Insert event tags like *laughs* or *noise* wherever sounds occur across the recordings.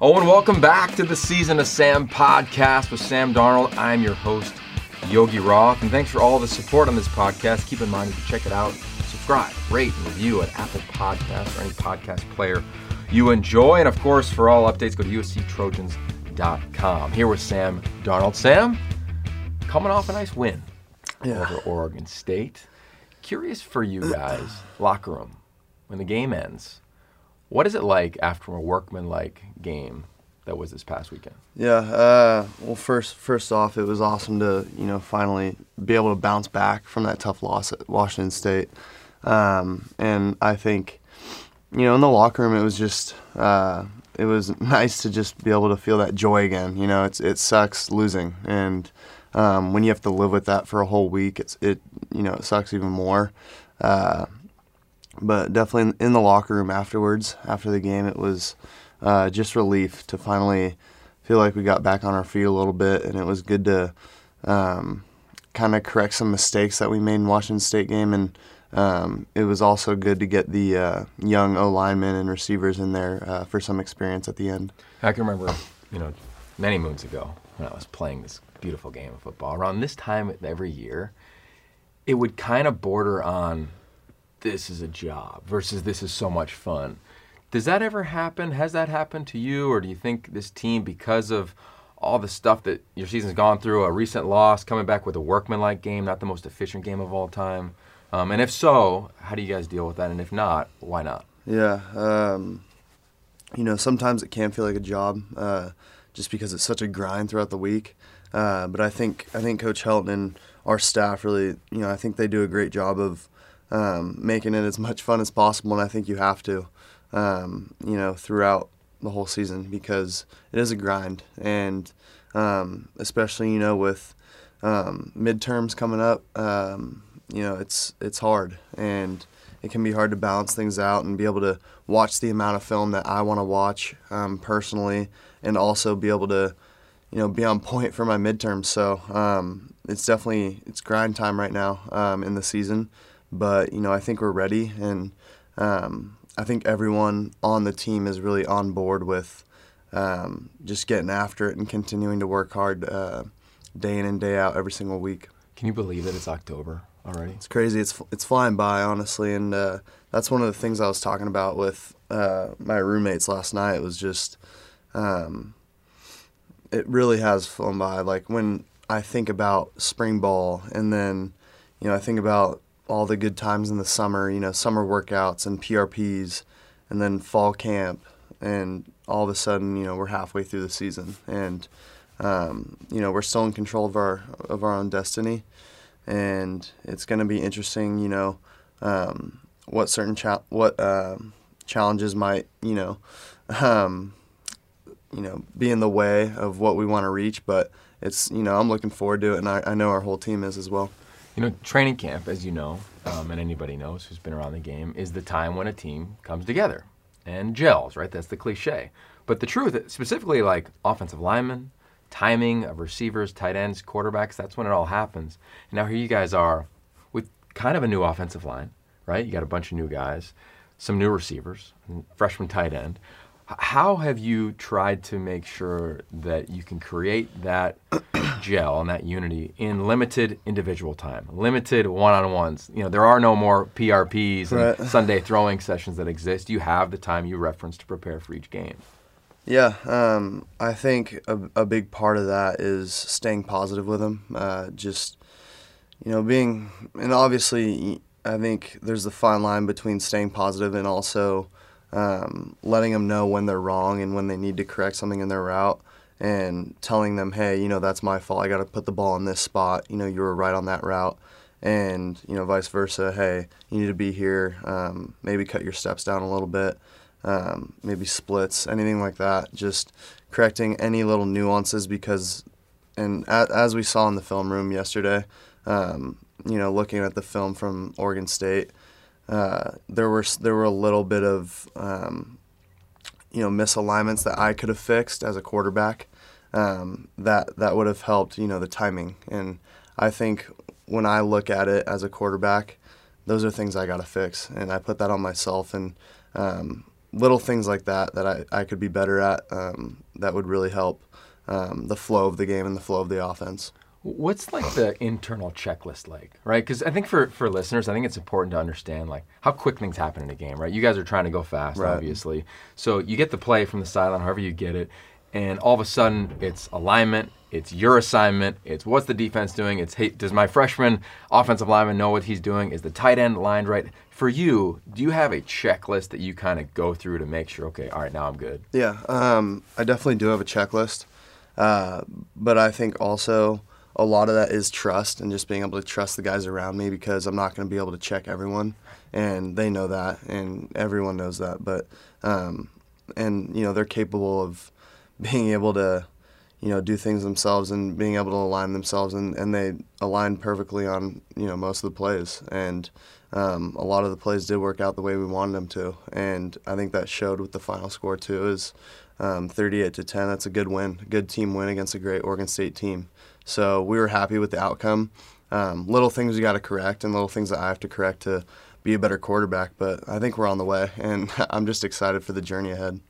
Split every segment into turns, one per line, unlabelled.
Oh, and welcome back to the Season of Sam podcast with Sam Darnold. I'm your host, Yogi Roth, and thanks for all the support on this podcast. Keep in mind, if you can check it out, subscribe, rate, and review at Apple Podcasts or any podcast player you enjoy. And of course, for all updates, go to usctrojans.com. Here with Sam Darnold. Sam, coming off a nice win
Yeah.
over Oregon State. Curious for you guys, locker room, when the game ends, what is it like after a workman-like game that was this past weekend?
Yeah. Uh, well, first, first off, it was awesome to you know finally be able to bounce back from that tough loss at Washington State, um, and I think, you know, in the locker room, it was just uh, it was *laughs* nice to just be able to feel that joy again. You know, it's it sucks losing, and um, when you have to live with that for a whole week, it's it you know it sucks even more. Uh, but definitely in, in the locker room afterwards, after the game, it was uh, just relief to finally feel like we got back on our feet a little bit, and it was good to um, kind of correct some mistakes that we made in Washington State game, and um, it was also good to get the uh, young O linemen and receivers in there uh, for some experience at the end.
I can remember, you know, many moons ago when I was playing this beautiful game of football. Around this time every year, it would kind of border on this is a job versus this is so much fun. Does that ever happen? Has that happened to you, or do you think this team, because of all the stuff that your season's gone through, a recent loss, coming back with a workmanlike game, not the most efficient game of all time? Um, and if so, how do you guys deal with that? And if not, why not?
Yeah, um, you know, sometimes it can feel like a job, uh, just because it's such a grind throughout the week. Uh, but I think I think Coach Helton and our staff really, you know, I think they do a great job of um, making it as much fun as possible, and I think you have to, um, you know, throughout the whole season because it is a grind, and um, especially you know with um, midterms coming up, um, you know, it's it's hard. And it can be hard to balance things out and be able to watch the amount of film that I want to watch um, personally, and also be able to, you know, be on point for my midterms. So it's definitely it's grind time right now in the season, but you know I think we're ready, and um, I think everyone on the team is really on board with um, just getting after it and continuing to work hard uh, day in and day out every single week.
Can you believe that it's October already?
It's crazy. It's it's flying by, honestly, and uh, that's one of the things I was talking about with uh, my roommates last night. It was just, um, it really has flown by. Like when I think about spring ball, and then, you know, I think about all the good times in the summer. You know, summer workouts and PRPs, and then fall camp, and all of a sudden, you know, we're halfway through the season, and um, you know, we're still in control of our of our own destiny and it's going to be interesting, you know, um, what certain cha- what um, challenges might, you know, *laughs* um, you know, be in the way of what we want to reach. But it's, you know, I'm looking forward to it, and I, I know our whole team is as well.
You know, training camp, as you know, um, and anybody knows who's been around the game, is the time when a team comes together and gels, right? That's the cliche. But the truth, specifically like offensive linemen, timing of receivers, tight ends, quarterbacks, that's when it all happens. And now here you guys are with kind of a new offensive line, right? You got a bunch of new guys, some new receivers, freshman tight end. How have you tried to make sure that you can create that *clears throat* gel and that unity in limited individual time, limited one-on-ones? You know, there are no more PRPs and
Right.
Sunday throwing sessions that exist. You have the time you reference to prepare for each game.
Yeah, um, I think a, a big part of that is staying positive with them. Uh, just, you know, being, and obviously, I think there's a fine line between staying positive and also um, letting them know when they're wrong and when they need to correct something in their route and telling them, hey, you know, that's my fault. I got to put the ball in this spot. You know, you were right on that route. And, you know, vice versa. Hey, you need to be here. Um, maybe cut your steps down a little bit um, maybe splits, anything like that. Just correcting any little nuances because, and as we saw in the film room yesterday, um, you know, looking at the film from Oregon State, uh, there were there were a little bit of um, you know misalignments that I could have fixed as a quarterback. Um, that that would have helped you know the timing, and I think when I look at it as a quarterback, those are things I got to fix, and I put that on myself and. Um, little things like that that I, I could be better at um, that would really help um, the flow of the game and the flow of the offense.
What's like the internal checklist like, right? Because I think for, for listeners, I think it's important to understand like how quick things happen in a game, right? You guys are trying to go fast,
Right.
obviously. So you get the play from the sideline, however you get it, and all of a sudden it's alignment, it's your assignment, it's what's the defense doing, it's hey, does my freshman offensive lineman know what he's doing? Is the tight end lined right? For you, do you have a checklist that you kind of go through to make sure, okay, all right, now I'm good?
Yeah, um, I definitely do have a checklist, uh, but I think also a lot of that is trust and just being able to trust the guys around me because I'm not going to be able to check everyone, and they know that, and everyone knows that. But um, and you know they're capable of *laughs* being able to you know do things themselves and being able to align themselves, and, and they align perfectly on you know most of the plays and. Um, a lot of the plays did work out the way we wanted them to, and I think that showed with the final score too. Is um, 38 to 10. That's a good win, a good team win against a great Oregon State team. So we were happy with the outcome. Um, little things we got to correct, and little things that I have to correct to be a better quarterback. But I think we're on the way, *laughs* and I'm just excited for the journey ahead.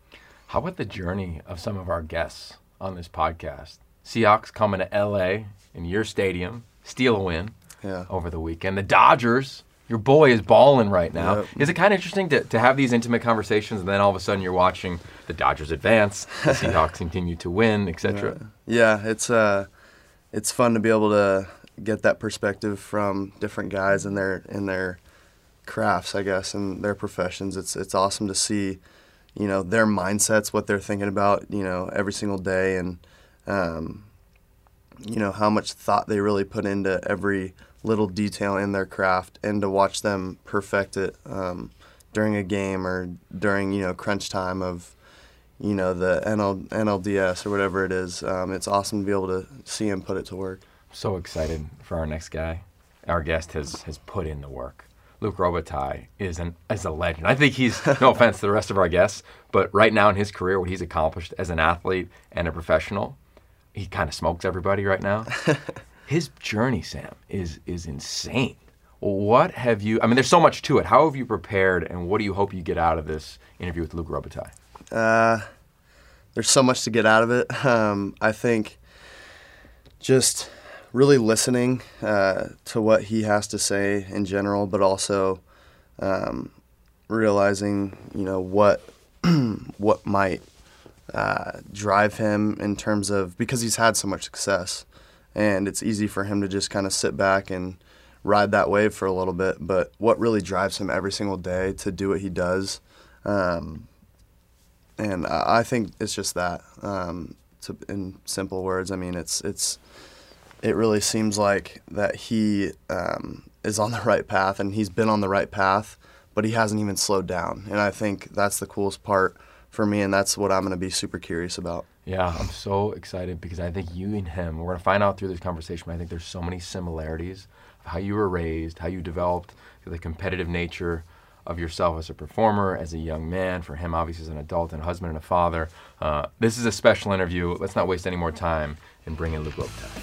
How about the journey of some of our guests on this podcast? Seahawks coming to LA in your stadium, steal a win
Yeah.
over the weekend. The Dodgers, your boy is balling right now.
Yep.
Is it kind of interesting to, to have these intimate conversations and then all of a sudden you're watching the Dodgers advance, the *laughs* Seahawks continue to win, etc.?
Yeah, it's uh, it's fun to be able to get that perspective from different guys in their in their crafts, I guess, and their professions. It's it's awesome to see, you know, their mindsets, what they're thinking about, you know, every single day, and um, you know how much thought they really put into every little detail in their craft, and to watch them perfect it um, during a game or during you know crunch time of you know the NL, NLDS or whatever it is. Um, it's awesome to be able to see him put it to work.
So excited for our next guy. Our guest has, has put in the work. Luc Robitaille is an is a legend. I think he's no *laughs* offense to the rest of our guests, but right now in his career, what he's accomplished as an athlete and a professional, he kind of smokes everybody right now. *laughs* his journey, Sam, is is insane. What have you? I mean, there's so much to it. How have you prepared, and what do you hope you get out of this interview with Luc Robitaille?
Uh, there's so much to get out of it. *laughs* Um, I think just really listening uh, to what he has to say in general, but also um, realizing, you know, what *clears throat* what might uh, drive him in terms of because he's had so much success, and it's easy for him to just kind of sit back and ride that wave for a little bit. But what really drives him every single day to do what he does. Um, and I I think it's just that. Um, to, in simple words, I mean, it's it's it really seems like that he um, is on the right path, and he's been on the right path, but he hasn't even slowed down. And I think that's the coolest part for me, and that's what I'm going to be super curious about.
Yeah, I'm so excited because I think you and him, we're going to find out through this conversation, I think there's so many similarities of how you were raised, how you developed the competitive nature of yourself as a performer, as a young man, for him, obviously, as an adult and a husband and a father. Uh, this is a special interview. Let's not waste any more time and bring in Luc Robitaille.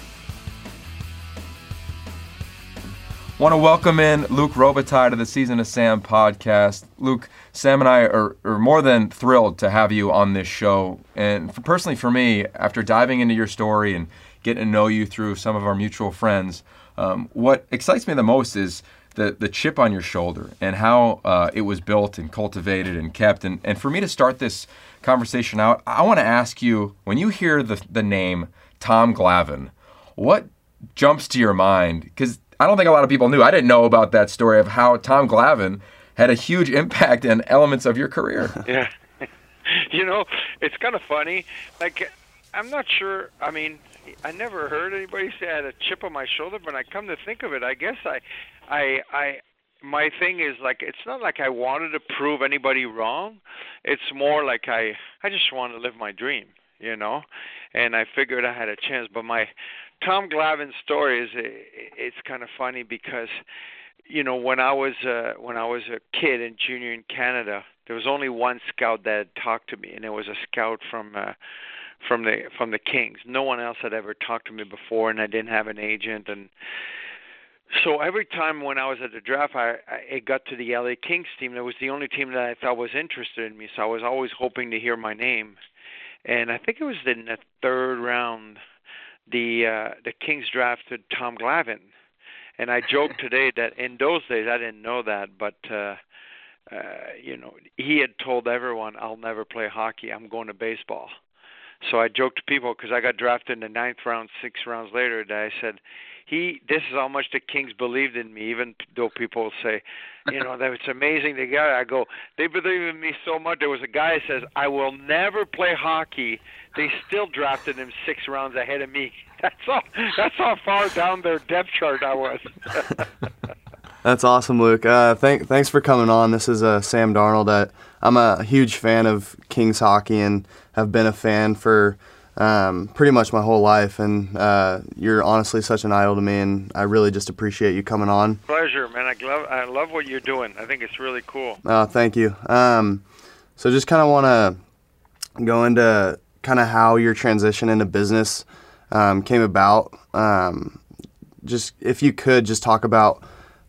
Want to welcome in Luc Robitaille to the Season of Sam podcast. Luc, Sam and I are, are more than thrilled to have you on this show. And for, personally, for me, after diving into your story and getting to know you through some of our mutual friends, um, what excites me the most is the, the chip on your shoulder and how uh, it was built and cultivated and kept. And, and for me to start this conversation out, I want to ask you when you hear the, the name Tom Glavine, what jumps to your mind? Because I don't think a lot of people knew. I didn't know about that story of how Tom Glavine had a huge *laughs* impact in elements of your career. *laughs*
Yeah. *laughs* you know, it's kind of funny. Like, I'm not sure. I mean, I never heard anybody say I had a chip on my shoulder, but I come to think of it, I guess I, I, I, my thing is like it's not like I wanted to prove anybody wrong. It's more like I, I just want to live my dream, you know, and I figured I had a chance. But my Tom Glavine story is it's kind of funny because you know when I was uh, when I was a kid in junior in Canada, there was only one scout that had talked to me, and it was a scout from uh, from the from the Kings. No one else had ever talked to me before, and I didn't have an agent. And so every time when I was at the draft, I, I it got to the LA Kings team. That was the only team that I thought was interested in me. So I was always hoping to hear my name. And I think it was in the third round, the uh, the Kings drafted Tom Glavine. And I joked *laughs* today that in those days I didn't know that, but uh, uh, you know he had told everyone, "I'll never play hockey. I'm going to baseball." So I joked to people because I got drafted in the ninth round, six rounds later. That I said, he this is how much the Kings believed in me, even though people say, you know, that it's amazing they got it. I go, they believe in me so much. There was a guy that says, I will never play hockey. They still drafted him six rounds ahead of me. *laughs* That's all. That's how far down their depth chart I was. *laughs*
That's awesome, Luc. Uh, thank, thanks for coming on. This is uh, Sam Darnold. Uh, I'm a huge fan of Kings hockey and have been a fan for um, pretty much my whole life. And uh, you're honestly such an idol to me, and I really just appreciate you coming on.
Pleasure, man. I love I love what you're doing. I think it's really cool.
Oh, thank you. Um, so just kind of want to go into kind of how your transition into business um, came about. Um, just if you could just talk about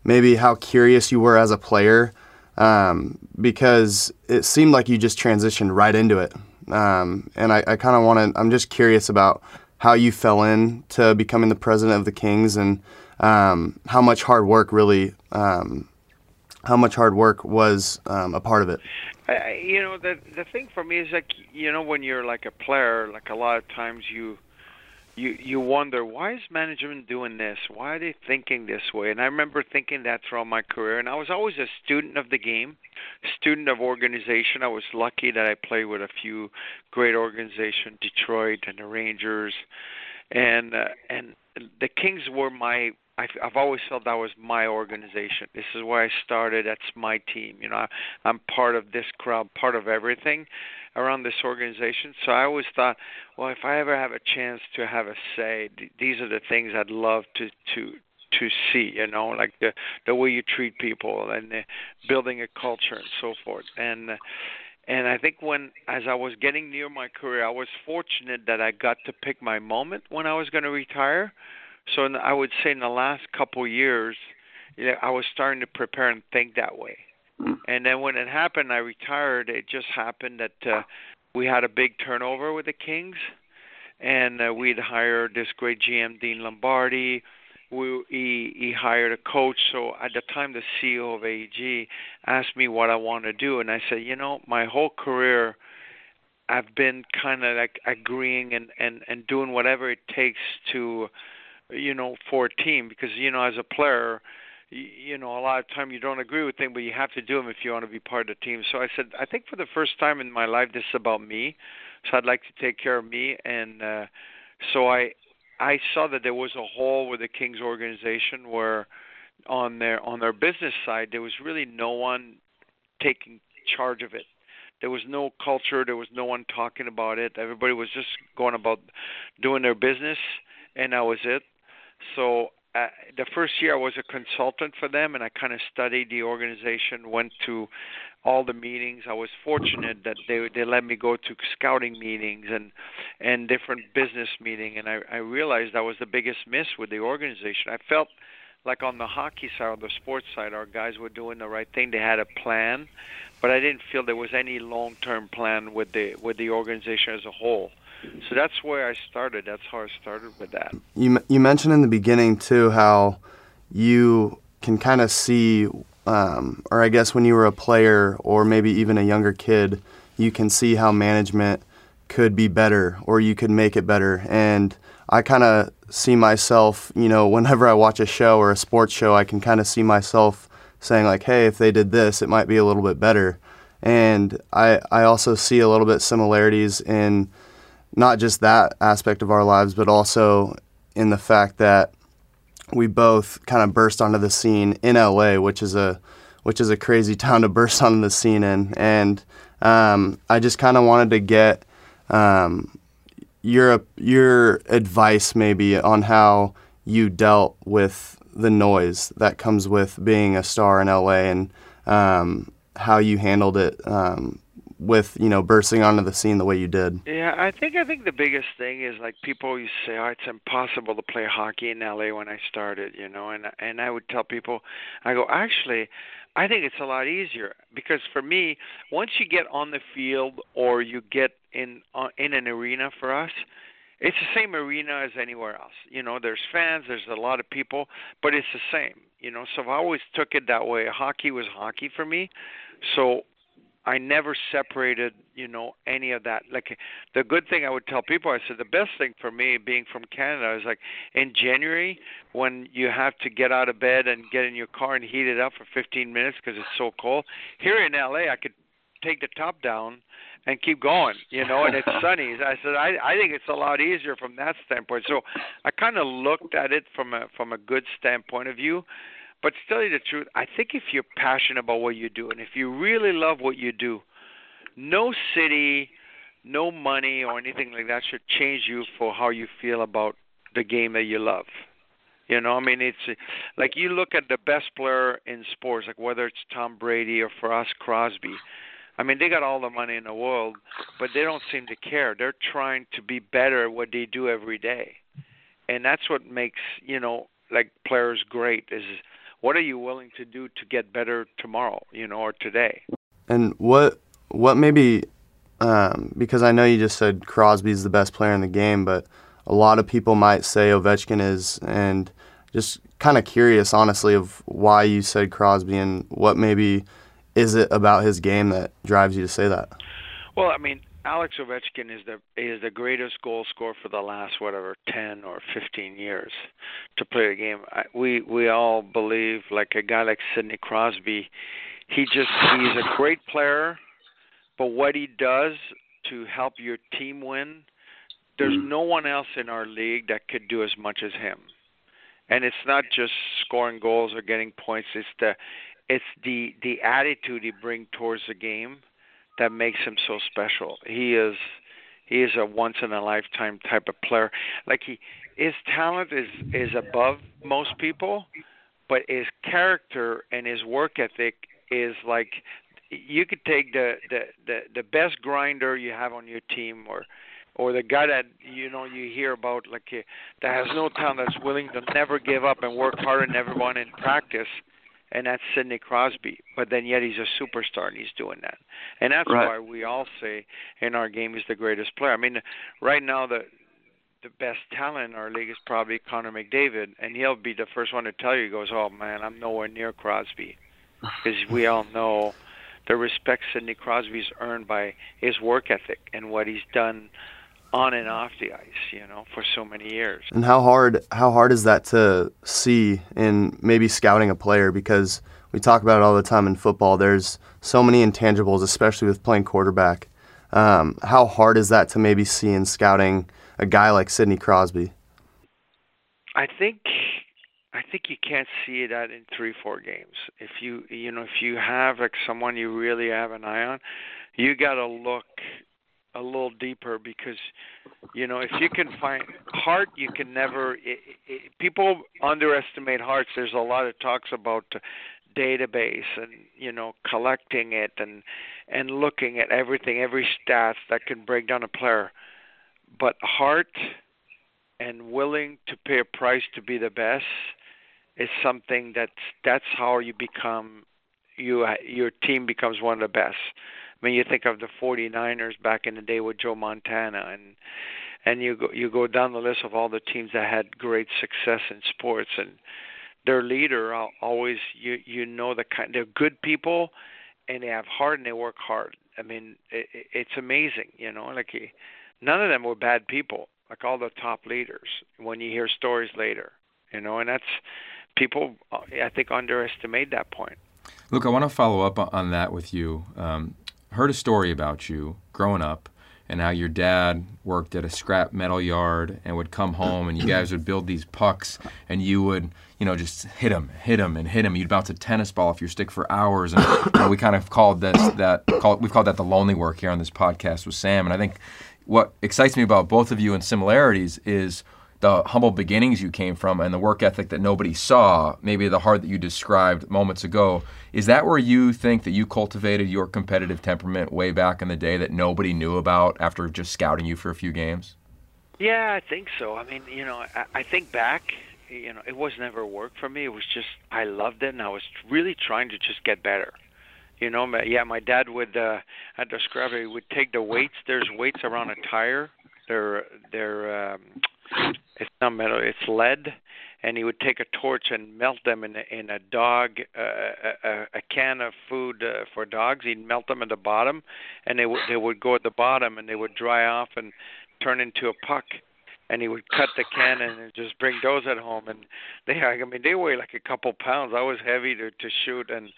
maybe how curious you were as a player um, because it seemed like you just transitioned right into it. Um, and I, I kind of want to, I'm just curious about how you fell in to becoming the president of the Kings and um, how much hard work really, um, how much hard work was um, a part of it.
I, you know, the the thing for me is like, you know, when you're like a player, like a lot of times you you you wonder why is management doing this? Why are they thinking this way? And I remember thinking that throughout my career. And I was always a student of the game, student of organization. I was lucky that I played with a few great organizations, Detroit and the Rangers, and uh, and the Kings were my I've, I've always felt that was my organization. This is where I started. That's my team. You know, I, I'm part of this crowd, part of everything around this organization. So I always thought, well, if I ever have a chance to have a say, th- these are the things I'd love to to to see. You know, like the the way you treat people and the building a culture and so forth. And and I think when as I was getting near my career, I was fortunate that I got to pick my moment when I was going to retire so in, I would say in the last couple years, you know, I was starting to prepare and think that way. And then when it happened, I retired. It just happened that uh, we had a big turnover with the Kings, and uh, we'd hired this great GM, Dean Lombardi. We, he, he hired a coach. So at the time, the CEO of AEG asked me what I want to do, and I said, you know, my whole career, I've been kind of like agreeing and and and doing whatever it takes to you know, for a team because you know, as a player, you, know, a lot of time you don't agree with things, but you have to do them if you want to be part of the team. So I said, I think for the first time in my life, this is about me. So I'd like to take care of me, and uh, so I, I saw that there was a hole with the Kings organization where, on their on their business side, there was really no one taking charge of it. There was no culture. There was no one talking about it. Everybody was just going about doing their business, and that was it. So uh, the first year I was a consultant for them, and I kind of studied the organization, went to all the meetings. I was fortunate that they they let me go to scouting meetings and and different business meeting, and I I realized that was the biggest miss with the organization. I felt like on the hockey side, on the sports side, our guys were doing the right thing. They had a plan, but I didn't feel there was any long-term plan with the with the organization as a whole. So that's where I started. That's how I started with that.
You you mentioned in the beginning too how you can kind of see, um, or I guess when you were a player or maybe even a younger kid, you can see how management could be better or you could make it better. And I kind of see myself, you know, *laughs* whenever I watch a show or a sports show, I can kind of see myself saying like, "Hey, if they did this, it might be a little bit better." And I I also see a little bit similarities in not just that aspect of our lives, but also in the fact that we both kind of burst onto the scene in LA, which is a which is a crazy *laughs* town to burst onto the scene in. And um, I just kind of wanted to get um, your your advice maybe on how you dealt with the noise that comes with being a star in LA and um, how you handled it um, with you know bursting onto the scene the way you did?
Yeah, I think I think the biggest thing is like people used to say, "Oh, it's impossible to play hockey in LA when I started," you know, and and I would tell people, I go, actually, I think it's a lot easier because for me, once you get on the field or you get in uh, in an arena for us, it's the same arena as anywhere else. You know, there's fans, there's a lot of people, but it's the same. You know, so I always took it that way. Hockey was hockey for me, so I never separated, you know, any of that. Like the good thing I would tell people, I said the best thing for me being from Canada is like in January when you have to get out of bed and get in your car and heat it up for 15 minutes because it's so cold. Here in LA, I could take the top down and keep going, you know, and it's sunny. *laughs* I said I I think it's a lot easier from that standpoint. So I kind of looked at it from a from a good standpoint of view. But to tell you the truth, I think if you're passionate about what you do and if you really love what you do, no city, no money or anything like that should change you for how you feel about the game that you love. You know, I mean, it's like you look at the best player in sports, like whether it's Tom Brady or for us Crosby. I mean, they got all the money in the world, but they don't seem to care. They're trying to be better at what they do every day, and that's what makes you know like players great. Is what are you willing to do to get better tomorrow, you know, or today?
And what what maybe um, because I know you just said Crosby's the best player in the game, but a lot of people might say Ovechkin is, and just kind of curious, honestly, of why you said Crosby and what maybe is it about his game that drives you to say that?
Well, I mean, Alex Ovechkin is the is the greatest goal scorer for the last whatever ten or fifteen years to play a game. I, we we all believe like a guy like Sidney Crosby, he just he's a great player, but what he does to help your team win, there's mm-hmm. no one else in our league that could do as much as him. And it's not just scoring goals or getting points. It's the it's the the attitude he brings towards the game that makes him so special. He is he is a once in a lifetime type of player. Like he his talent is is above most people, but his character and his work ethic is like you could take the the the, the best grinder you have on your team or or the guy that you know you hear about like that has no talent that's willing to never give up and work harder than everyone in practice and that's Sidney Crosby. But then yet he's a superstar and he's doing that, and that's right. why we all say in our game he's the greatest player. I mean, right now the the best talent in our league is probably Connor McDavid, and he'll be the first one to tell you. He goes, "Oh man, I'm nowhere near Crosby," *laughs* because we all know the respect Sidney Crosby's earned by his work ethic and what he's done on and off the ice, you know, for so many years.
And how hard how hard is that to see in maybe scouting a player because we talk about it all the time in football. There's so many intangibles, especially with playing quarterback. Um, how hard is that to maybe see in scouting a guy like Sidney Crosby?
I think I think you can't see that in three, four games. If you you know if you have like someone you really have an eye on, you got to look a little deeper because you know if you can find heart you can never it, it, people underestimate hearts. There's a lot of talks about database and you know collecting it and and looking at everything every stats that can break down a player. But heart and willing to pay a price to be the best is something that's that's how you become you your team becomes one of the best I mean, you think of the 49ers back in the day with Joe Montana, and and you go you go down the list of all the teams that had great success in sports, and their leader always you you know the kind they're good people, and they have heart and they work hard. I mean, it, it's amazing, you know. Like none of them were bad people. Like all the top leaders, when you hear stories later, you know, and that's people I think underestimate that point.
Look, I want to follow up on that with you. Um, heard a story about you growing up and how your dad worked at a scrap metal yard and would come home and you *clears throat* guys would build these pucks and you would you know just hit them hit them and hit them you'd bounce a tennis ball off your stick for hours and you know, we kind of called this that called, we've called that the lonely work here on this podcast with sam. And i think what excites me about both of you and similarities is the humble beginnings you came from and the work ethic that nobody saw, maybe the heart that you described moments ago, is that where you think that you cultivated your competitive temperament way back in the day that nobody knew about after just scouting you for a few games?
Yeah, I think so. I mean, you know, I, I think back, you know, it was never work for me. It was just I loved it, and I was really trying to just get better. You know, yeah, my dad would. uh I describe it. He would take the weights. There's weights around a tire. They're they're um, it's not metal. It's lead, and he would take a torch and melt them in a, in a dog uh, a, a can of food uh, for dogs. He'd melt them at the bottom, and they would they would go at the bottom, and they would dry off and turn into a puck and he would cut the cannon and just bring those at home. And they I mean they weigh like a couple pounds. I was heavy to to shoot. And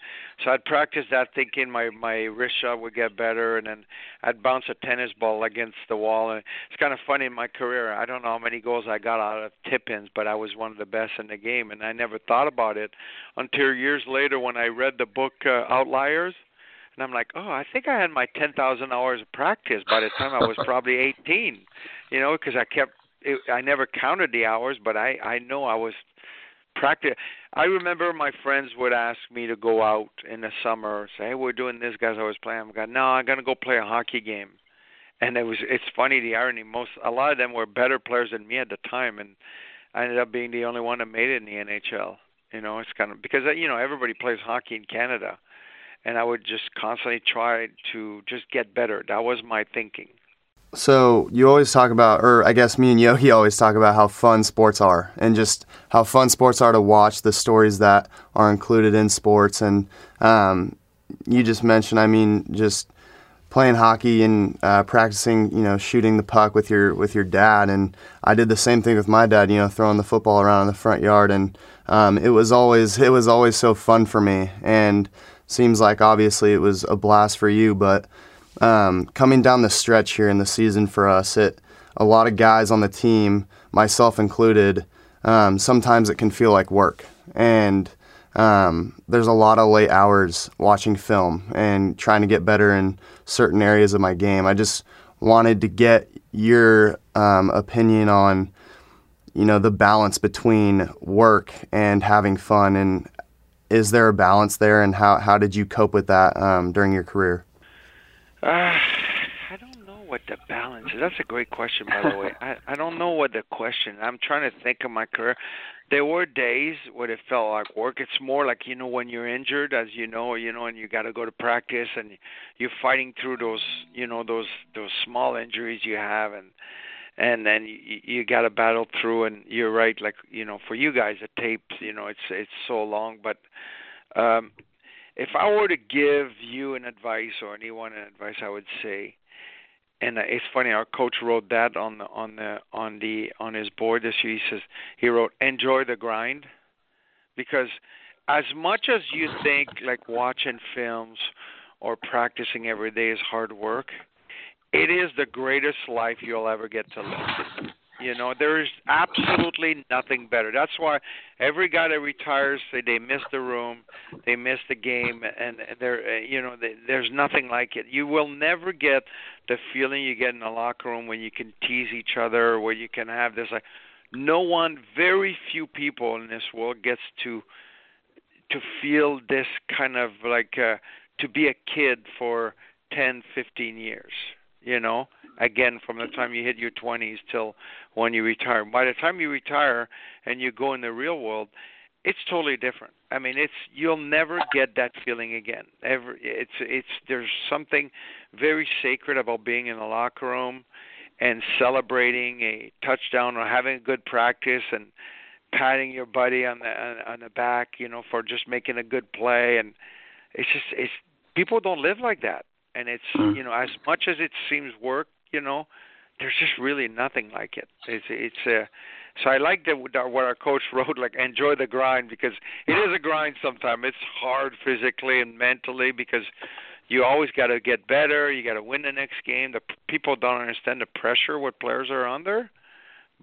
so I'd practice that thinking my my wrist shot would get better. And then I'd bounce a tennis ball against the wall. And it's kind of funny in my career. I don't know how many goals I got out of tip-ins, but I was one of the best in the game. And I never thought about it until years later when I read the book uh, Outliers. And I'm like, oh, I think I had my 10,000 hours of practice by the time I was *laughs* probably 18, you know, because I kept it, I never counted the hours, but I I know I was practice. I remember my friends would ask me to go out in the summer, say, "Hey, we're doing this, guys." I was playing. I'm going, "No, I'm gonna go play a hockey game." And it was it's funny the irony. Most a lot of them were better players than me at the time, and I ended up being the only one that made it in the NHL. You know, it's kind of because you know everybody plays hockey in Canada, and I would just constantly try to just get better. That was my thinking.
So you always talk about, or I guess me and Yogi always talk about how fun sports are, and just how fun sports are to watch, the stories that are included in sports, and um, you just mentioned, I mean, just playing hockey and uh, practicing, you know, shooting the puck with your with your dad, and I did the same thing with my dad, you know, throwing the football around in the front yard, and um, it was always it was always so fun for me, and seems like obviously it was a blast for you, but um, coming down the stretch here in the season for us, it a lot of guys on the team, myself included, um, sometimes it can feel like work, and um, there's a lot of late hours watching film and trying to get better in certain areas of my game. I just wanted to get your um, opinion on, you know, the balance between work and having fun, and is there a balance there, and how how did you cope with that um, during your career?
Uh, I don't know what the balance is. That's a great question, by the way. *laughs* I I don't know what the question. I'm trying to think of my career. There were days where it felt like work. It's more like you know when you're injured, as you know, you know, and you got to go to practice, and you're fighting through those, you know, those those small injuries you have, and and then you, you got to battle through. And you're right, like you know, for you guys, the tapes, you know, it's it's so long, but um if I were to give you an advice or anyone an advice, I would say, and it's funny. Our coach wrote that on the on the on the on his board this year. He says he wrote, "Enjoy the grind," because as much as you think like watching films or practicing every day is hard work, it is the greatest life you'll ever get to live. You know, there is absolutely nothing better. That's why every guy that retires say they miss the room, they miss the game, and there, you know, they, there's nothing like it. You will never get the feeling you get in the locker room when you can tease each other, where you can have this like. No one, very few people in this world gets to to feel this kind of like uh, to be a kid for 10, 15 years. You know, again from the time you hit your 20s till when you retire. By the time you retire and you go in the real world, it's totally different. I mean, it's you'll never get that feeling again. Ever, it's it's there's something very sacred about being in the locker room and celebrating a touchdown or having a good practice and patting your buddy on the on the back, you know, for just making a good play and it's just it's people don't live like that. And it's hmm. you know, as much as it seems work, you know, there's just really nothing like it. It's it's uh, so I like that what our coach *laughs* wrote, like enjoy the grind because it is a grind. Sometimes it's hard physically and mentally because you always got to get better. You got to win the next game. The people don't understand the pressure what players are under,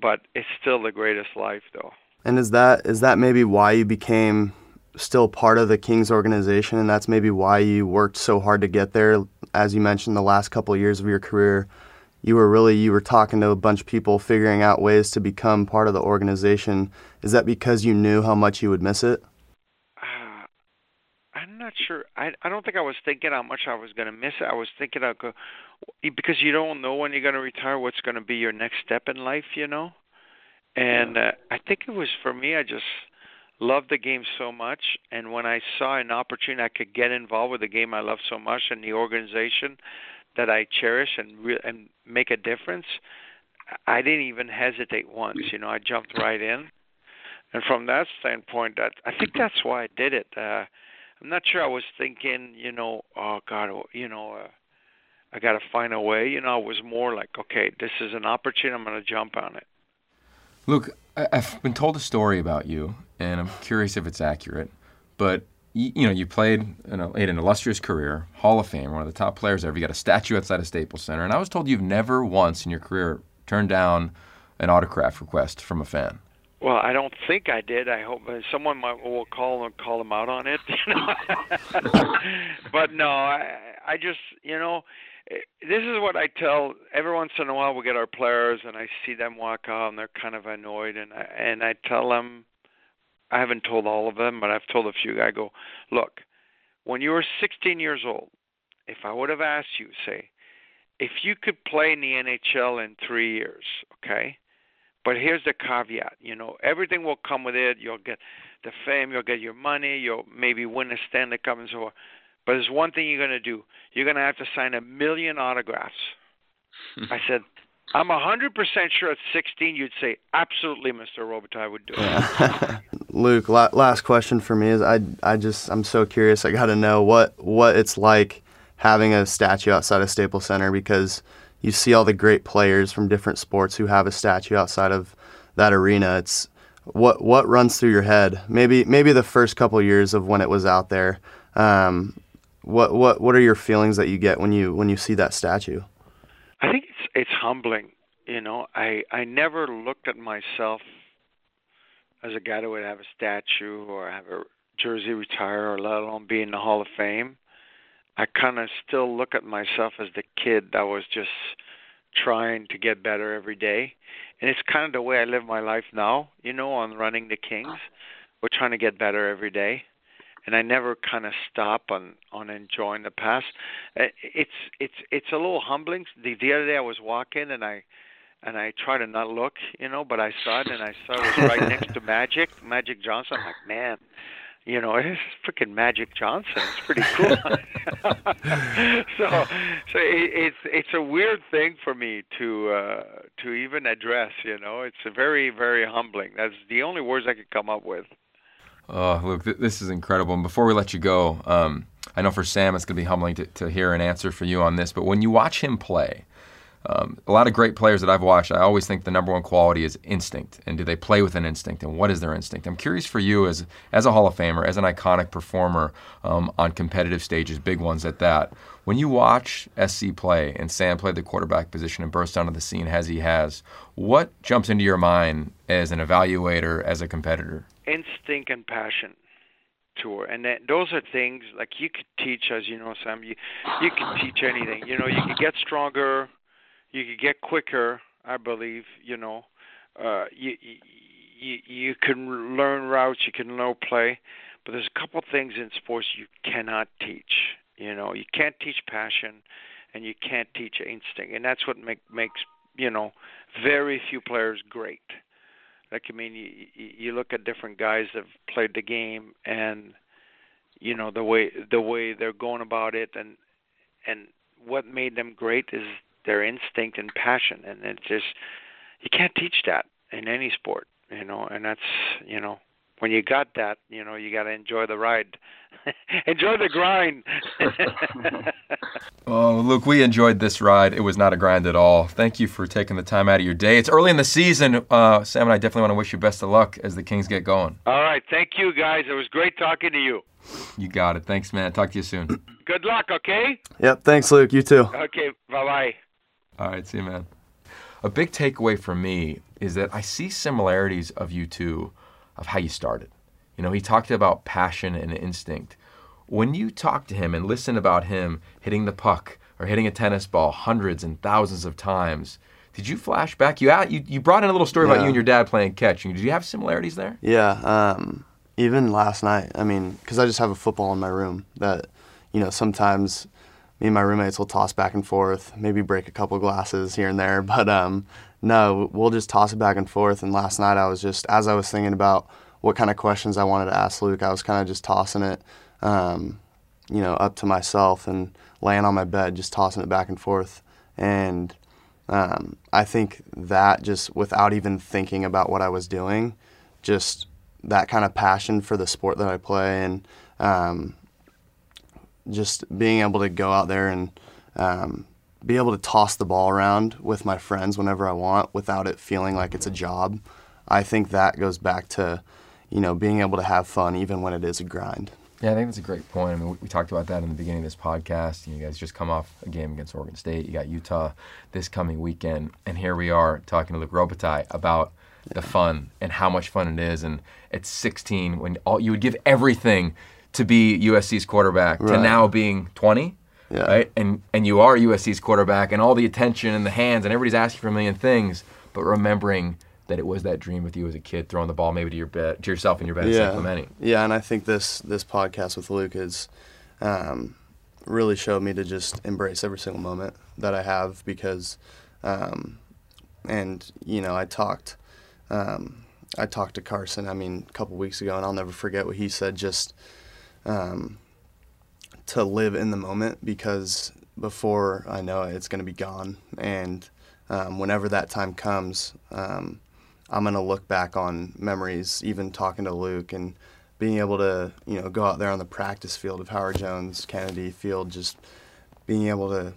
but it's still the greatest life though.
And is that is that maybe why you became still part of the Kings organization, and that's maybe why you worked so hard to get there? As you mentioned, the last couple of years of your career you were really you were talking to a bunch of people, figuring out ways to become part of the organization. Is that because you knew how much you would miss it?
Uh, I'm not sure. I I don't think I was thinking how much I was going to miss it. I was thinking I'll go because you don't know when you're going to retire. What's going to be your next step in life? You know. And uh, I think it was for me. I just loved the game so much, and when I saw an opportunity I could get involved with the game I love so much and the organization that I cherish and re- and make a difference, I didn't even hesitate once. You know, I jumped right in, and from that standpoint, that I think that's why I did it. Uh, I'm not sure I was thinking, you know, oh God, you know. Uh, I got to find a way. You know, I was more like, okay, this is an opportunity. I'm going to jump on it.
Luc, I've been told a story about you, and I'm curious if it's accurate. But you, you know, you played an, uh, an illustrious career, Hall of Fame, one of the top players ever. You got a statue outside of Staples Center, and I was told you've never once in your career turned down an autograph request from a fan.
Well, I don't think I did. I hope uh, someone might will call and call him out on it. *laughs* But no, I I just you know eh, this is what I tell every once in a while we get our players and I see them walk out and they're kind of annoyed and I, and I tell them I haven't told all of them but I've told a few I go look when you were 16 years old if I would have asked you say if you could play in the NHL in 3 years okay but here's the caveat you know everything will come with it you'll get the fame you'll get your money you'll maybe win a Stanley Cup and so on but there's one thing you're going to do. You're going to have to sign a million autographs. *laughs* I said, I'm 100% sure at 16 you'd say, absolutely, Mr. Robitaille I would do it. *laughs*
Luc, last question for me is I, I just, I'm so curious. I got to know what, what it's like having a statue outside of Staples Center because you see all the great players from different sports who have a statue outside of that arena. It's what, what runs through your head? Maybe, maybe the first couple years of when it was out there. Um, what what what are your feelings that you get when you when you see that statue?
I think it's it's humbling. You know, I I never looked at myself as a guy that would have a statue or have a jersey retire or let alone be in the Hall of Fame. I kind of still look at myself as the kid that was just trying to get better every day. And it's kind of the way I live my life now, you know, on running the Kings. We're trying to get better every day and I never kind of stop on on enjoying the past. It's it's it's a little humbling. The the other day I was walking and I and I try to not look, you know, but I saw it and I saw it was right next to Magic, Magic Johnson. I'm like, man, you know, it's freaking Magic Johnson. It's pretty cool. *laughs* so, so it, it's it's a weird thing for me to uh to even address. You know, it's very very humbling. That's the only words I could come up with.
Oh, Luc, th- this is incredible. And before we let you go, um, I know for Sam it's going to be humbling to, to hear an answer for you on this, but when you watch him play, um, a lot of great players that I've watched, I always think the number one quality is instinct. And do they play with an instinct? And what is their instinct? I'm curious for you as as a Hall of Famer, as an iconic performer um, on competitive stages, big ones at that. When you watch SC play and Sam play the quarterback position and burst onto the scene as he has, what jumps into your mind as an evaluator, as a competitor?
instinct and passion tour and that, those are things like you could teach as you know sam you you can teach anything you know you could get stronger you could get quicker i believe you know. Uh you you you can learn routes you can learn play but there's a couple things in sports you cannot teach you know. You can't teach passion and you can't teach instinct and that's what make makes you know very few players great. Like I mean, you, you look at different guys that have played the game, and you know the way the way they're going about it, and and what made them great is their instinct and passion, and it's just you can't teach that in any sport, you know, and that's you know when you got that, you know, you got to enjoy the ride, *laughs* enjoy the grind. *laughs* *laughs*
oh, Luc, we enjoyed this ride. It was not a grind at all. Thank you for taking the time out of your day. It's early in the season. Uh, Sam and I definitely want to wish you best of luck as the Kings get going.
All right, thank you guys. It was great talking to you.
You got it. Thanks, man. Talk to you soon.
Good luck. Okay.
Yep. Thanks, Luc. You too.
Okay. Bye bye.
All right. See you, man. A big takeaway for me is that I see similarities of you two of how you started. You know, he talked about passion and instinct. When you talk to him and listen about him hitting the puck or hitting a tennis ball hundreds and thousands of times. Did you flash back? You you, you brought in a little story about you and your dad playing catch. Did you have similarities there?
Yeah, um, even last night. I mean, because I just have a football in my room that, you know, sometimes me and my roommates will toss back and forth, maybe break a couple glasses here and there, *laughs* but um, no, we'll just toss it back and forth. And last night I was just, as I was thinking about what kind of questions I wanted to ask Luc, I was kind of just tossing it, um, you know, up to myself and laying on my bed, just tossing it back and forth. And um, I think that just without even thinking about what I was doing, just that kind of passion for the sport that I play and um, just being able to go out there and um, be able to toss the ball around with my friends whenever I want without it feeling like it's a job. I think that goes back to, you know, being able to have fun even when it is a grind.
Yeah, I think that's a great point. I mean, we, we talked about that in the beginning of this podcast. You guys just come off a game against Oregon State. You got Utah this coming weekend, and here we are talking to Luc Robitaille about the fun and how much fun it is. And at 16, when all you would give everything to be USC's quarterback, to now being 20,
Yeah.
right? And and you are USC's quarterback, and all the attention and the hands, and everybody's asking for a million things, but remembering that it was that dream with you as a kid, throwing the ball maybe to your bed, to yourself in your bed San Clemente.
Yeah, and I think this this podcast with Luc has um, really showed me to just embrace every single moment that I have because, um, and you know, I talked, um, I talked to Carson. I mean, a couple weeks ago, and I'll never forget what he said. Just um, to live in the moment because before I know it, it's going to be gone, and um, whenever that time comes. Um, I'm gonna look back on memories, even talking to Luc and being able to, you know, go out there on the practice field of Howard Jones Kennedy Field, just being able to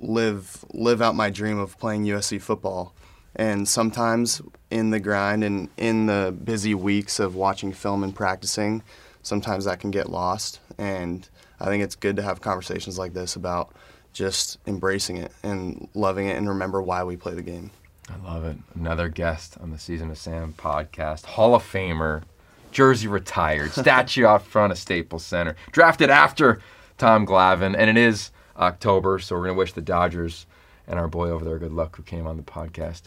live live out my dream of playing USC football. And sometimes in the grind and in the busy weeks of watching film and practicing, sometimes that can get lost. And I think it's good to have conversations like this about just embracing it and loving it and remember why we play the game.
I love it. Another guest on the Season of Sam podcast, Hall of Famer, jersey retired, *laughs* statue out front of Staples Center, drafted after Tom Glavine, and it is October, so we're gonna wish the Dodgers and our boy over there good luck, who came on the podcast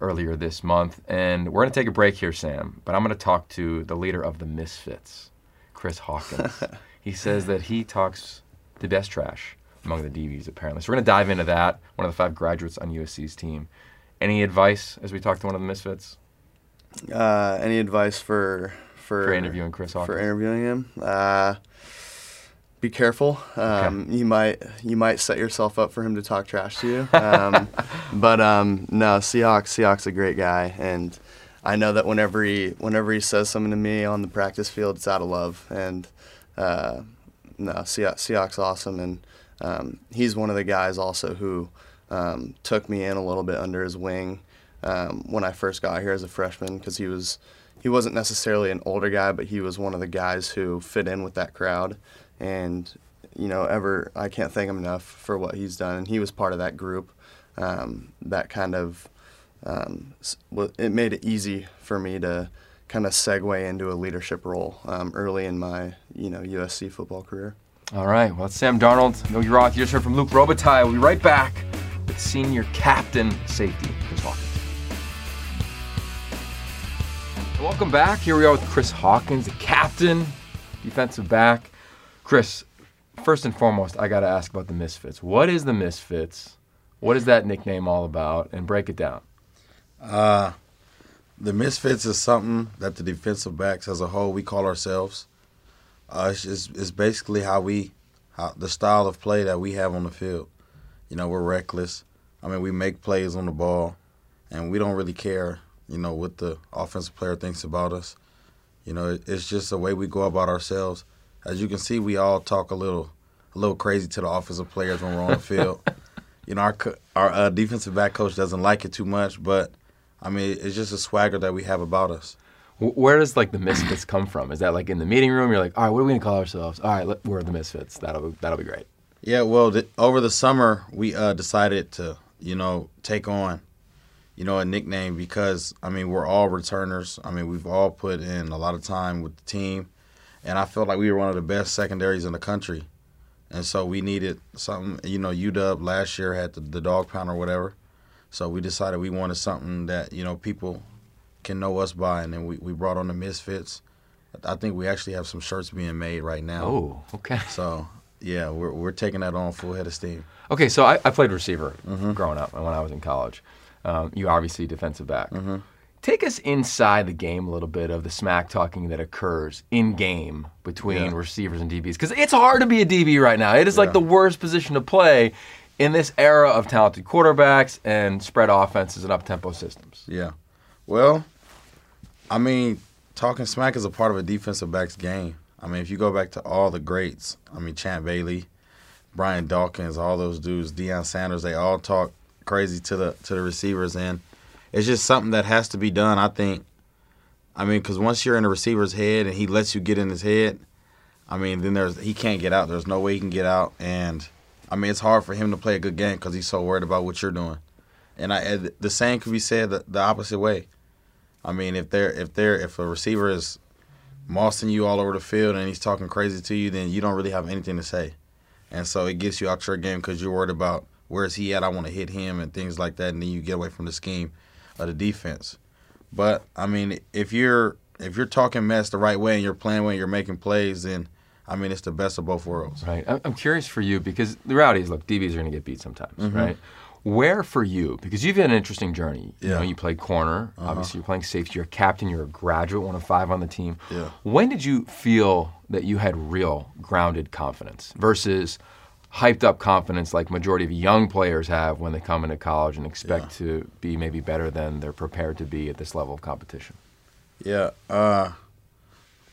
earlier this month. And we're gonna take a break here, Sam, but I'm gonna talk to the leader of the Misfits, Chris Hawkins. *laughs* he says that he talks the best trash among the DBs, apparently. So we're gonna dive into that. One of the five graduates on USC's team. Any advice as we talk to one of the misfits
Uh, any advice for for
for interviewing Chris Hawkins?
for interviewing him? Uh, be careful. Um, You might you might set yourself up for him to talk trash to you. Um, *laughs* but um, no, Seahawks Seahawks a great guy, and I know that whenever he whenever he says something to me on the practice field, it's out of love. And uh, no, Seahawks, awesome, and um, he's one of the guys also who um, took me in a little bit under his wing um, when I first got here as a freshman because he was he wasn't necessarily an older guy, but he was one of the guys who fit in with that crowd, and you know, ever I can't thank him enough for what he's done, and he was part of that group um, that kind of um, it made it easy for me to kind of segue into a leadership role um, early in my you know USC football career.
All right. Well, Sam Darnold. No, you're off. You just heard from Luc Robitaille. We'll be right back with senior captain safety Chris Hawkins. Welcome back. Here we are with Chris Hawkins, the captain, defensive back. Chris, first and foremost, I got to ask about the Misfits. What is the Misfits? What is that nickname all about? And break it down.
Uh, the misfits is something that the defensive backs as a whole we call ourselves. Uh, it's, just, it's basically how we, how the style of play that we have on the field. You know, we're reckless. I mean, we make plays on the ball, and we don't really care. You know what the offensive player thinks about us. You know, it, it's just the way we go about ourselves. As you can see, we all talk a little, a little crazy to the offensive players when we're on the field. *laughs* You know, our our uh, defensive back coach doesn't like it too much, but I mean, it's just a swagger that we have about us.
Where does like the Misfits come from? Is that like in the meeting room? You're like, all right, what are we gonna call ourselves? All right, we're the Misfits. That'll be, that'll be great.
Yeah, well, th- over the summer we uh, decided to, you know, take on, you know, a nickname because I mean we're all returners. I mean we've all put in a lot of time with the team, and I felt like we were one of the best secondaries in the country, and so we needed something. You know, UW last year had the, the dog pound or whatever, so we decided we wanted something that you know people can know us by, and then we, we brought on the Misfits. I think we actually have some shirts being made right now.
Oh, okay.
So yeah, we're we're taking that on full head of steam.
Okay, so I, I played receiver
Mm-hmm.
growing up and when I was in college. Um, you obviously defensive back.
Mm-hmm.
Take us inside the game a little bit of the smack talking that occurs in game between
Yeah.
receivers and DBs because it's hard to be a DB right now. It is like the worst position to play in this era of talented quarterbacks and spread offenses and up tempo systems.
Yeah. Well, I mean, talking smack is a part of a defensive back's game. I mean, if you go back to all the greats, I mean, Champ Bailey, Brian Dawkins, all those dudes, Deion Sanders, they all talk crazy to the to the receivers, and it's just something that has to be done. I think. I mean, because once you're in the receiver's head and he lets you get in his head, I mean, then there's he can't get out. There's no way he can get out, and I mean, it's hard for him to play a good game because he's so worried about what you're doing. And I, the same could be said the, the opposite way. I mean, if they're if they're if a receiver is mossing you all over the field and he's talking crazy to you, then you don't really have anything to say, and so it gets you out your game because you're worried about where's he at? I want to hit him and things like that, and then you get away from the scheme of the defense. But I mean, if you're if you're talking mess the right way and you're playing when you're making plays, then I mean it's the best of both worlds.
Right. I'm curious for you because the reality is, look, DBs are going to get beat sometimes, right? Where for you, because you've had an interesting journey. You know,
Yeah. Uh-huh.
you played corner. Obviously, you're playing safety. You're a captain. You're a graduate, one of five on the team.
Yeah.
When did you feel that you had real grounded confidence versus hyped up confidence like majority of young players have when they come into college and expect to be maybe better than they're prepared to be at this level of competition?
Yeah. Uh,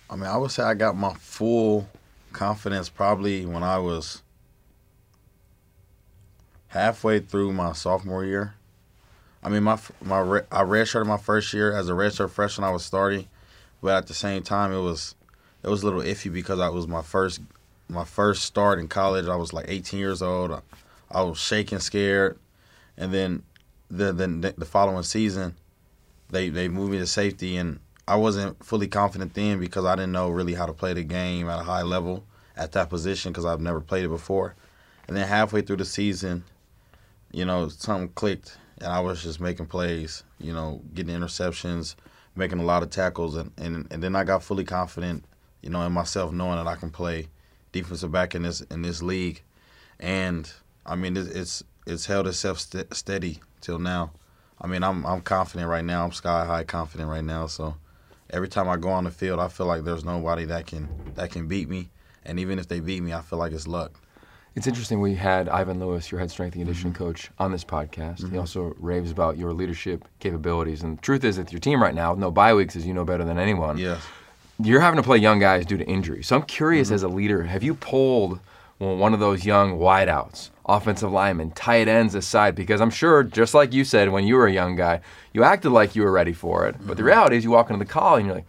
I mean, I would say I got my full confidence probably when I was halfway through my sophomore year. I mean, my my I redshirted my first year as a redshirt freshman. I was starting, but at the same time, it was it was a little iffy because I was my first my first start in college. I was like 18 years old. I, I was shaking, scared, and then the the the following season, they they moved me to safety, and I wasn't fully confident then because I didn't know really how to play the game at a high level at that position because I've never played it before. And then halfway through the season, you know, something clicked, and I was just making plays, you know, getting interceptions, making a lot of tackles, and, and, and then I got fully confident, you know, in myself, knowing that I can play defensive back in this in this league, and I mean, it's it's, it's held itself st- steady till now. I mean, I'm I'm confident right now. I'm sky high confident right now. So every time I go on the field, I feel like there's nobody that can that can beat me. And even if they beat me, I feel like it's luck.
It's interesting. We had Ivan Lewis, your head strength and conditioning mm-hmm. coach, on this podcast. He mm-hmm. also raves about your leadership capabilities. And the truth is, that your team right now, with no bye weeks, as you know better than anyone,
Yes.
you're having to play young guys due to injury. So I'm curious, mm-hmm. as a leader, have you pulled well, one of those young wideouts, offensive linemen, tight ends aside? Because I'm sure, just like you said when you were a young guy, you acted like you were ready for it. But the mm-hmm. reality is, you walk into the call and you're like,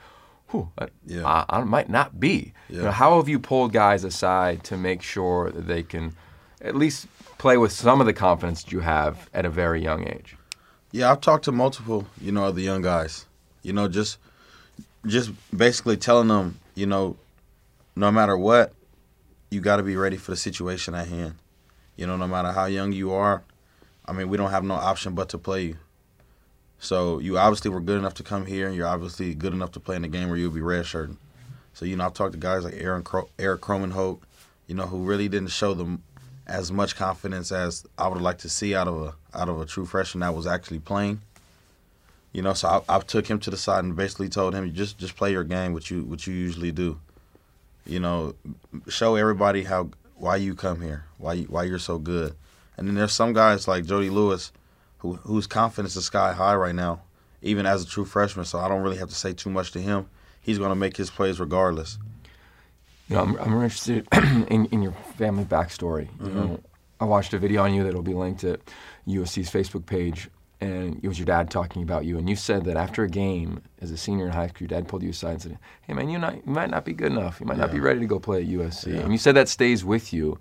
whew, I,
Yeah.
I, I might not be. You know, how have you pulled guys aside to make sure that they can at least play with some of the confidence that you have at a very young age?
Yeah, I've talked to multiple, you know, of the young guys. You know, just just basically telling them, you know, no matter what, you got to be ready for the situation at hand. You know, no matter how young you are, I mean, we don't have no option but to play you. So you obviously were good enough to come here, and you're obviously good enough to play in a game where you'll be redshirting. So you know, I've talked to guys like Aaron Cro- Eric Croman Hope, you know, who really didn't show them as much confidence as I would like to see out of a out of a true freshman that was actually playing. You know, so I, I took him to the side and basically told him, just just play your game, what you what you usually do. You know, show everybody how why you come here, why you, why you're so good. And then there's some guys like Jody Lewis, who whose confidence is sky high right now, even as a true freshman. So I don't really have to say too much to him. He's going to make his plays regardless.
You know, I'm, I'm interested *clears throat* in, in your family backstory. You mm-hmm. know, I watched a video on you that'll be linked at USC's Facebook page, and it was your dad talking about you. And you said that after a game, as a senior in high school, your dad pulled you aside and said, "Hey, man, you not you might not be good enough. You might not be ready to go play at USC."
Yeah.
And you said that stays with you.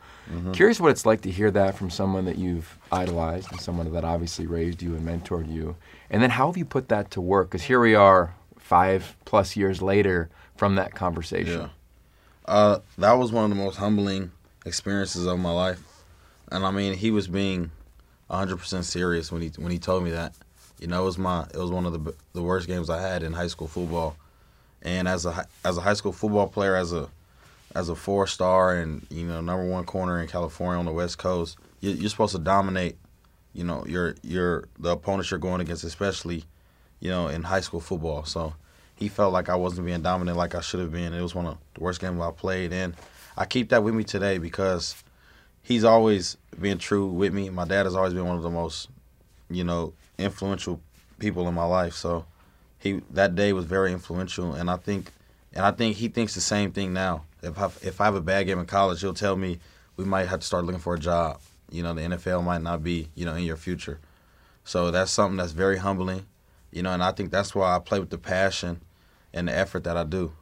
Curious what it's like to hear that from someone that you've idolized and someone that obviously raised you and mentored you. And then how have you put that to work? Because here we are, five plus years later from that conversation.
Yeah. Uh, that was one of the most humbling experiences of my life, and I mean he was being 100% serious when he when he told me that. You know, it was my it was one of the the worst games I had in high school football, and as a as a high school football player, as a as a four star and you know number one corner in California on the West Coast, you, you're supposed to dominate. You know, your your the opponents you're going against, especially, you know, in high school football. So he felt like I wasn't being dominant like I should have been. It was one of the worst games I played, and I keep that with me today because he's always been true with me. My dad has always been one of the most, you know, influential people in my life. So he that day was very influential, and I think, and I think he thinks the same thing now. If I, if I have a bad game in college, he'll tell me we might have to start looking for a job. You know, the NFL might not be you know in your future. So that's something that's very humbling. You know, and I think that's why I play with the passion and the effort that I do.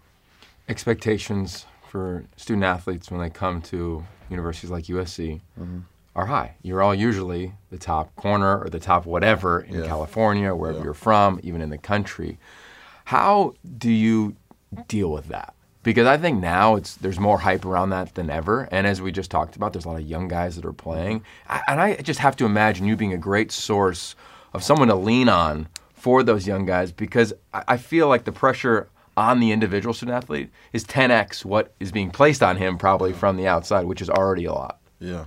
Expectations for student athletes when they come to universities like USC
Mm-hmm.
Are high. You're all usually the top corner or the top whatever in
Yeah.
California, wherever
Yeah.
you're from, even in the country. How do you deal with that? Because I think now it's there's more hype around that than ever, and as we just talked about, there's a lot of young guys that are playing, I, and I just have to imagine you being a great source of someone to lean on for those young guys because I, I feel like the pressure on the individual student athlete is 10x what is being placed on him probably from the outside, which is already a lot.
Yeah.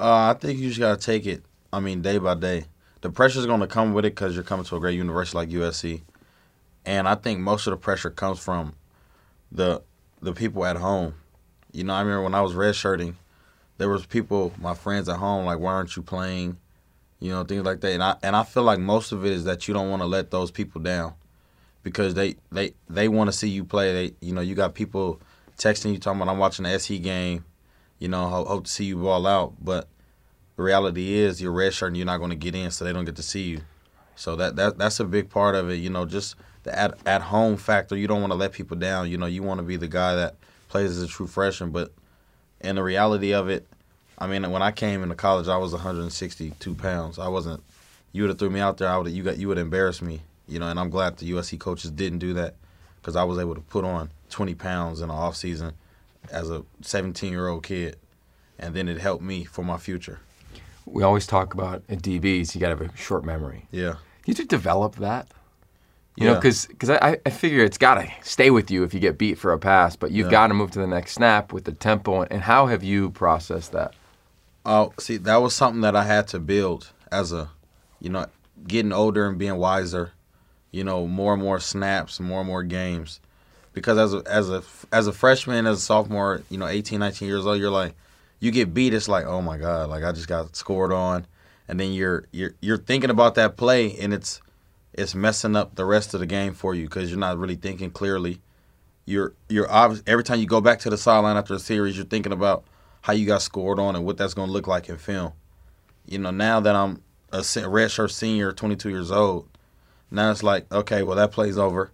Uh, I think you just got to take it, I mean, day by day. The pressure's to come with it because you're coming to a great university like USC. And I think most of the pressure comes from the the people at home. You know, I remember when I was redshirting, there was people, my friends at home, like, why aren't you playing? You know, things like that. And I and I feel like most of it is that you don't want to let those people down because they they they want to see you play. They you know you got people texting you talking about I'm watching the SC game. You know, hope, hope to see you ball out. But the reality is you're redshirt and you're not going to get in, so they don't get to see you. So that that that's a big part of it. You know, just the at at home factor. You don't want to let people down. You know, you want to be the guy that plays as a true freshman. But in the reality of it, I mean, when I came into college, I was 162 pounds. I wasn't. You would have threw me out there. I would you got you would embarrass me. You know, and I'm glad the USC coaches didn't do that because I was able to put on 20 pounds in the off season as a 17 year old kid, and then it helped me for my future.
We always talk about at DBs, you got to have a short memory.
Yeah.
You to develop that. You know,
Yeah.
because I, I figure it's got to stay with you if you get beat for a pass, but you've
Yeah.
got to move to the next snap with the tempo. And how have you processed that?
Oh, see, that was something that I had to build as a, you know, getting older and being wiser. You know, more and more snaps, more and more games, because as a as a as a freshman, as a sophomore, you know, 18, 19 years old, you're like, you get beat, it's like, oh my god, like I just got scored on, and then you're you're you're thinking about that play, and it's it's messing up the rest of the game for you because you're not really thinking clearly. You're you're obvious every time you go back to the sideline after a series, you're thinking about how you got scored on and what that's going to look like in film. You know, now that I'm a redshirt senior, 22 years old, now it's like, okay, well that play's over.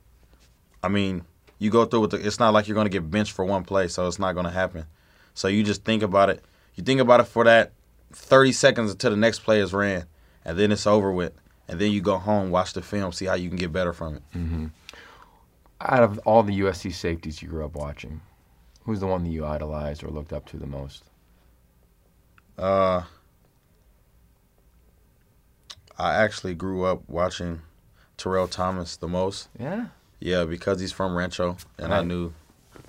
I mean, you go through with the. It's not like you're going to get benched for one play, so it's not going to happen. So you just think about it. You think about it for that 30 seconds until the next play is ran, and then it's over with. And then you go home, watch the film, see how you can get better from it.
Out of all the USC safeties you grew up watching, who's the one that you idolized or looked up to the most?
Uh, I actually grew up watching Terrell Thomas the most.
Yeah.
Yeah, because he's from Rancho, and I knew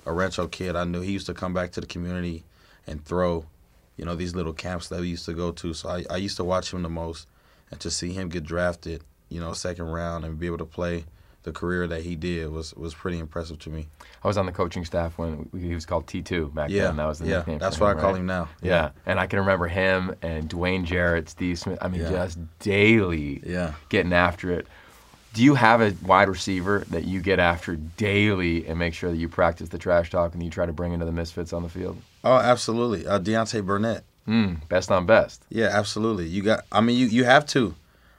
a Rancho kid. I knew he used to come back to the community and throw, you know, these little camps that we used to go to. So I, I used to watch him the most, and to see him get drafted, you know, second round and be able to play the career that he did was was pretty impressive to me.
I was on the coaching staff when he was called T2 back
Yeah,
then. That was the
yeah,
nickname.
that's
why
I call him now.
Yeah. And I can remember him and Dwayne Jarrett, Steve Smith. I mean,
Yeah.
just daily
Yeah.
getting after it. Do you have a wide receiver that you get after daily and make sure that you practice the trash talk and you try to bring into the misfits on the field?
Oh, absolutely. Uh, Deontay Burnett.
Mm, best on best.
Yeah, absolutely. You got. I mean, you you have to.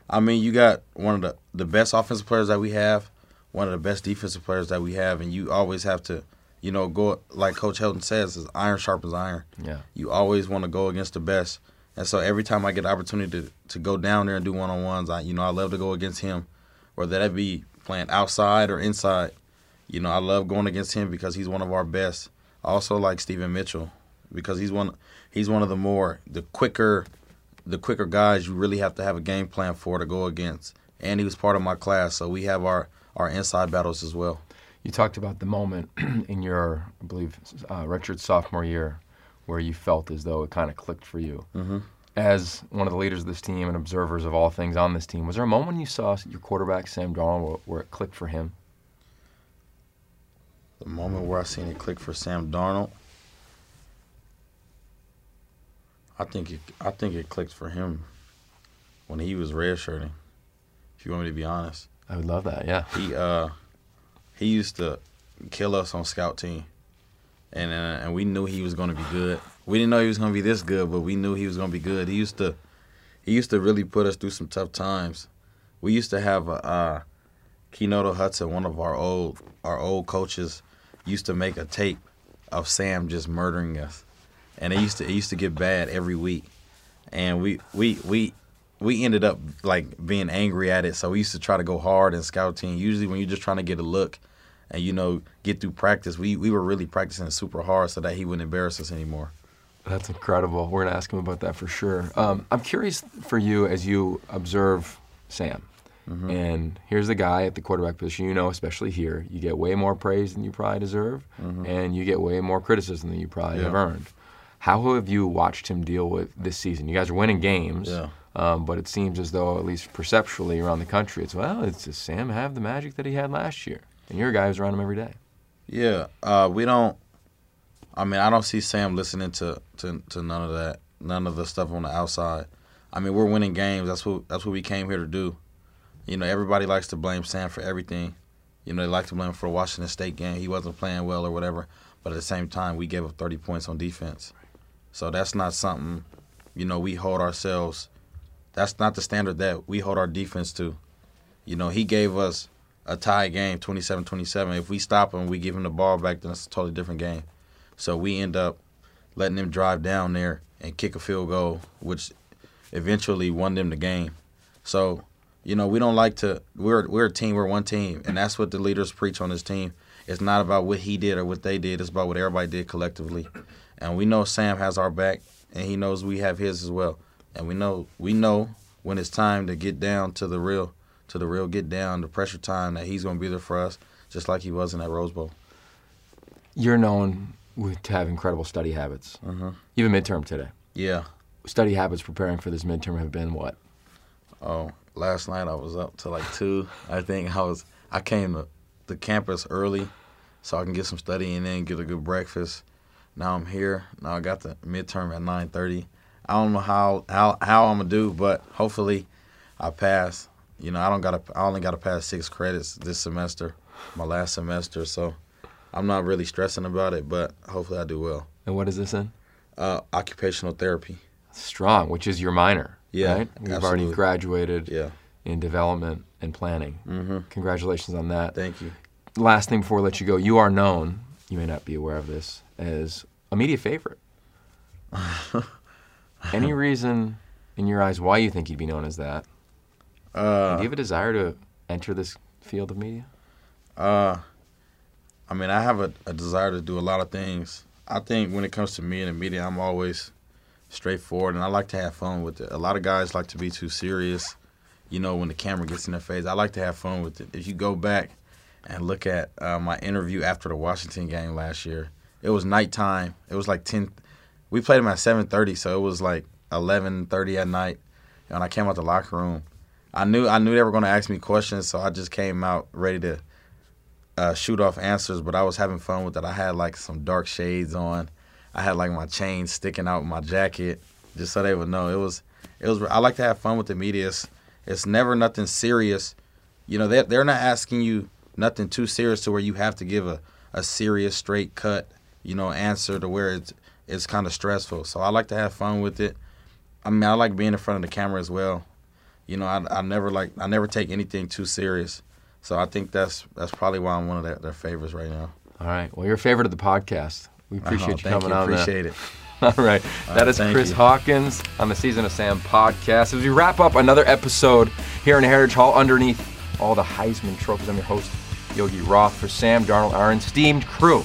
I mean, you got one of the the best offensive players that we have, one of the best defensive players that we have, and you always have to, you know, go like Coach Helton says, is iron sharpens iron.
Yeah.
You always want to go against the best, and so every time I get the opportunity to to go down there and do one on ones, I you know I love to go against him, whether that be playing outside or inside. You know, I love going against him because he's one of our best. I also like Steven Mitchell. because he's one he's one of the more the quicker the quicker guys you really have to have a game plan for to go against. And he was part of my class, so we have our our inside battles as well.
You talked about the moment *clears throat* in your, I believe, uh, redshirt sophomore year where you felt as though it kind of clicked for you.
Mm-hmm.
As one of the leaders of this team and observers of all things on this team, was there a moment when you saw your quarterback, Sam Darnold, where, it clicked for him?
The moment where I seen it click for Sam Darnold, I think it I think it clicked for him when he was redshirting. If you want me to be honest,
I would love that. Yeah.
he uh he used to kill us on scout team, and uh, and we knew he was going to be good. We didn't know he was going to be this good, but we knew he was going to be good. He used to he used to really put us through some tough times. We used to have a uh, Kenoto Hudson, one of our old our old coaches, used to make a tape of Sam just murdering us, and it used to it used to get bad every week, and we we we we ended up like being angry at it. So we used to try to go hard in scout team. Usually when you're just trying to get a look and you know get through practice, we we were really practicing super hard so that he wouldn't embarrass us anymore.
That's incredible. We're going to ask him about that for sure. Um, I'm curious for you as you observe Sam.
Mm-hmm.
And here's the guy at the quarterback position. You know, especially here, you get way more praise than you probably deserve, and you get way more criticism than you probably have
Mm-hmm.
Earned. How have you watched him deal with this season? You guys are winning games,
Yeah.
um, but it seems as though, at least perceptually around the country, it's well, it's does Sam have the magic that he had last year? And your guys around him every day.
Yeah, uh, we don't. I mean, I don't see Sam listening to, to to none of that, none of the stuff on the outside. I mean, we're winning games. That's what that's what we came here to do. You know, everybody likes to blame Sam for everything. You know, they like to blame him for Washington State game. He wasn't playing well or whatever. But at the same time, we gave up 30 points on defense. So that's not something, you know, we hold ourselves. That's not the standard that we hold our defense to. You know, he gave us a tie game, 27-27. If we stop him, we give him the ball back, then it's a totally different game. So we end up letting him drive down there and kick a field goal, which eventually won them the game. So, you know, we don't like to. We're we're a team. We're one team, and that's what the leaders preach on this team. It's not about what he did or what they did. It's about what everybody did collectively. And we know Sam has our back, and he knows we have his as well. And we know we know when it's time to get down to the real, to the real get down, the pressure time that he's going to be there for us, just like he was in that Rose Bowl.
You're known to have incredible study habits.
Mhm.
Even midterm today.
Yeah.
Study habits preparing for this midterm have been what?
Oh, last night I was up to like two. I think I was. I came to the campus early, so I can get some studying in, get a good breakfast. Now I'm here. Now I got the midterm at 9:30. I don't know how how how I'm gonna do, but hopefully I pass. You know, I don't gotta. I only gotta pass six credits this semester, my last semester. So I'm not really stressing about it, but hopefully I do well.
And what is this in?
Uh, occupational therapy.
Strong, which is your minor.
Yeah,
right? You've already graduated
Yeah.
in development and planning.
Mm-hmm.
Congratulations on that.
Thank you.
Last thing before we let you go, you are known, you may not be aware of this, as a media favorite. *laughs* Any reason in your eyes why you think you'd be known as that?
Uh,
Do you have a desire to enter this field of media?
Uh, I mean, I have a, a desire to do a lot of things. I think when it comes to me and the media, I'm always straightforward, and I like to have fun with it. A lot of guys like to be too serious. You know, when the camera gets in their face, I like to have fun with it. If you go back and look at uh, my interview after the Washington game last year, it was nighttime. It was like ten. We played them at seven thirty, so it was like eleven thirty at night. And I came out the locker room. I knew I knew they were going to ask me questions, so I just came out ready to uh, shoot off answers, but I was having fun with it. I had like some dark shades on. I had like my chain sticking out my jacket, just so they would know. It was, it was. I like to have fun with the media. It's, it's never nothing serious. You know, they they're not asking you nothing too serious to where you have to give a, a serious, straight cut, you know, answer to where it's it's kind of stressful. So I like to have fun with it. I mean, I like being in front of the camera as well. You know, I, I never like I never take anything too serious. So I think that's that's probably why I'm one of their, their favorites right now.
All right. Well, you're a favorite of the podcast. We oh, appreciate
Oh,
you
thank
coming
you.
on.
Appreciate it. *laughs*
All right. That is
thank
Chris
you.
Hawkins on the Season of Sam podcast. As we wrap up another episode here in Heritage Hall underneath all the Heisman trophies, I'm your host, Yogi Roth, for Sam Darnold, our esteemed crew.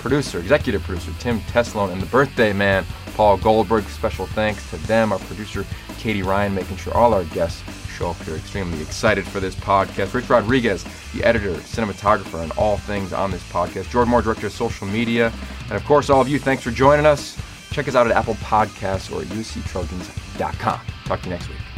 producer, executive producer Tim Tessalone, and the birthday man Paul Goldberg. Special thanks to them, our producer Katie Ryan, making sure all our guests show up here. Extremely excited for this podcast. Rich Rodriguez, the editor, cinematographer, and all things on this podcast. Jordan Moore, director of social media. And of course, all of you, thanks for joining us. Check us out at Apple Podcasts or at usctrojans.com. Talk to you next week.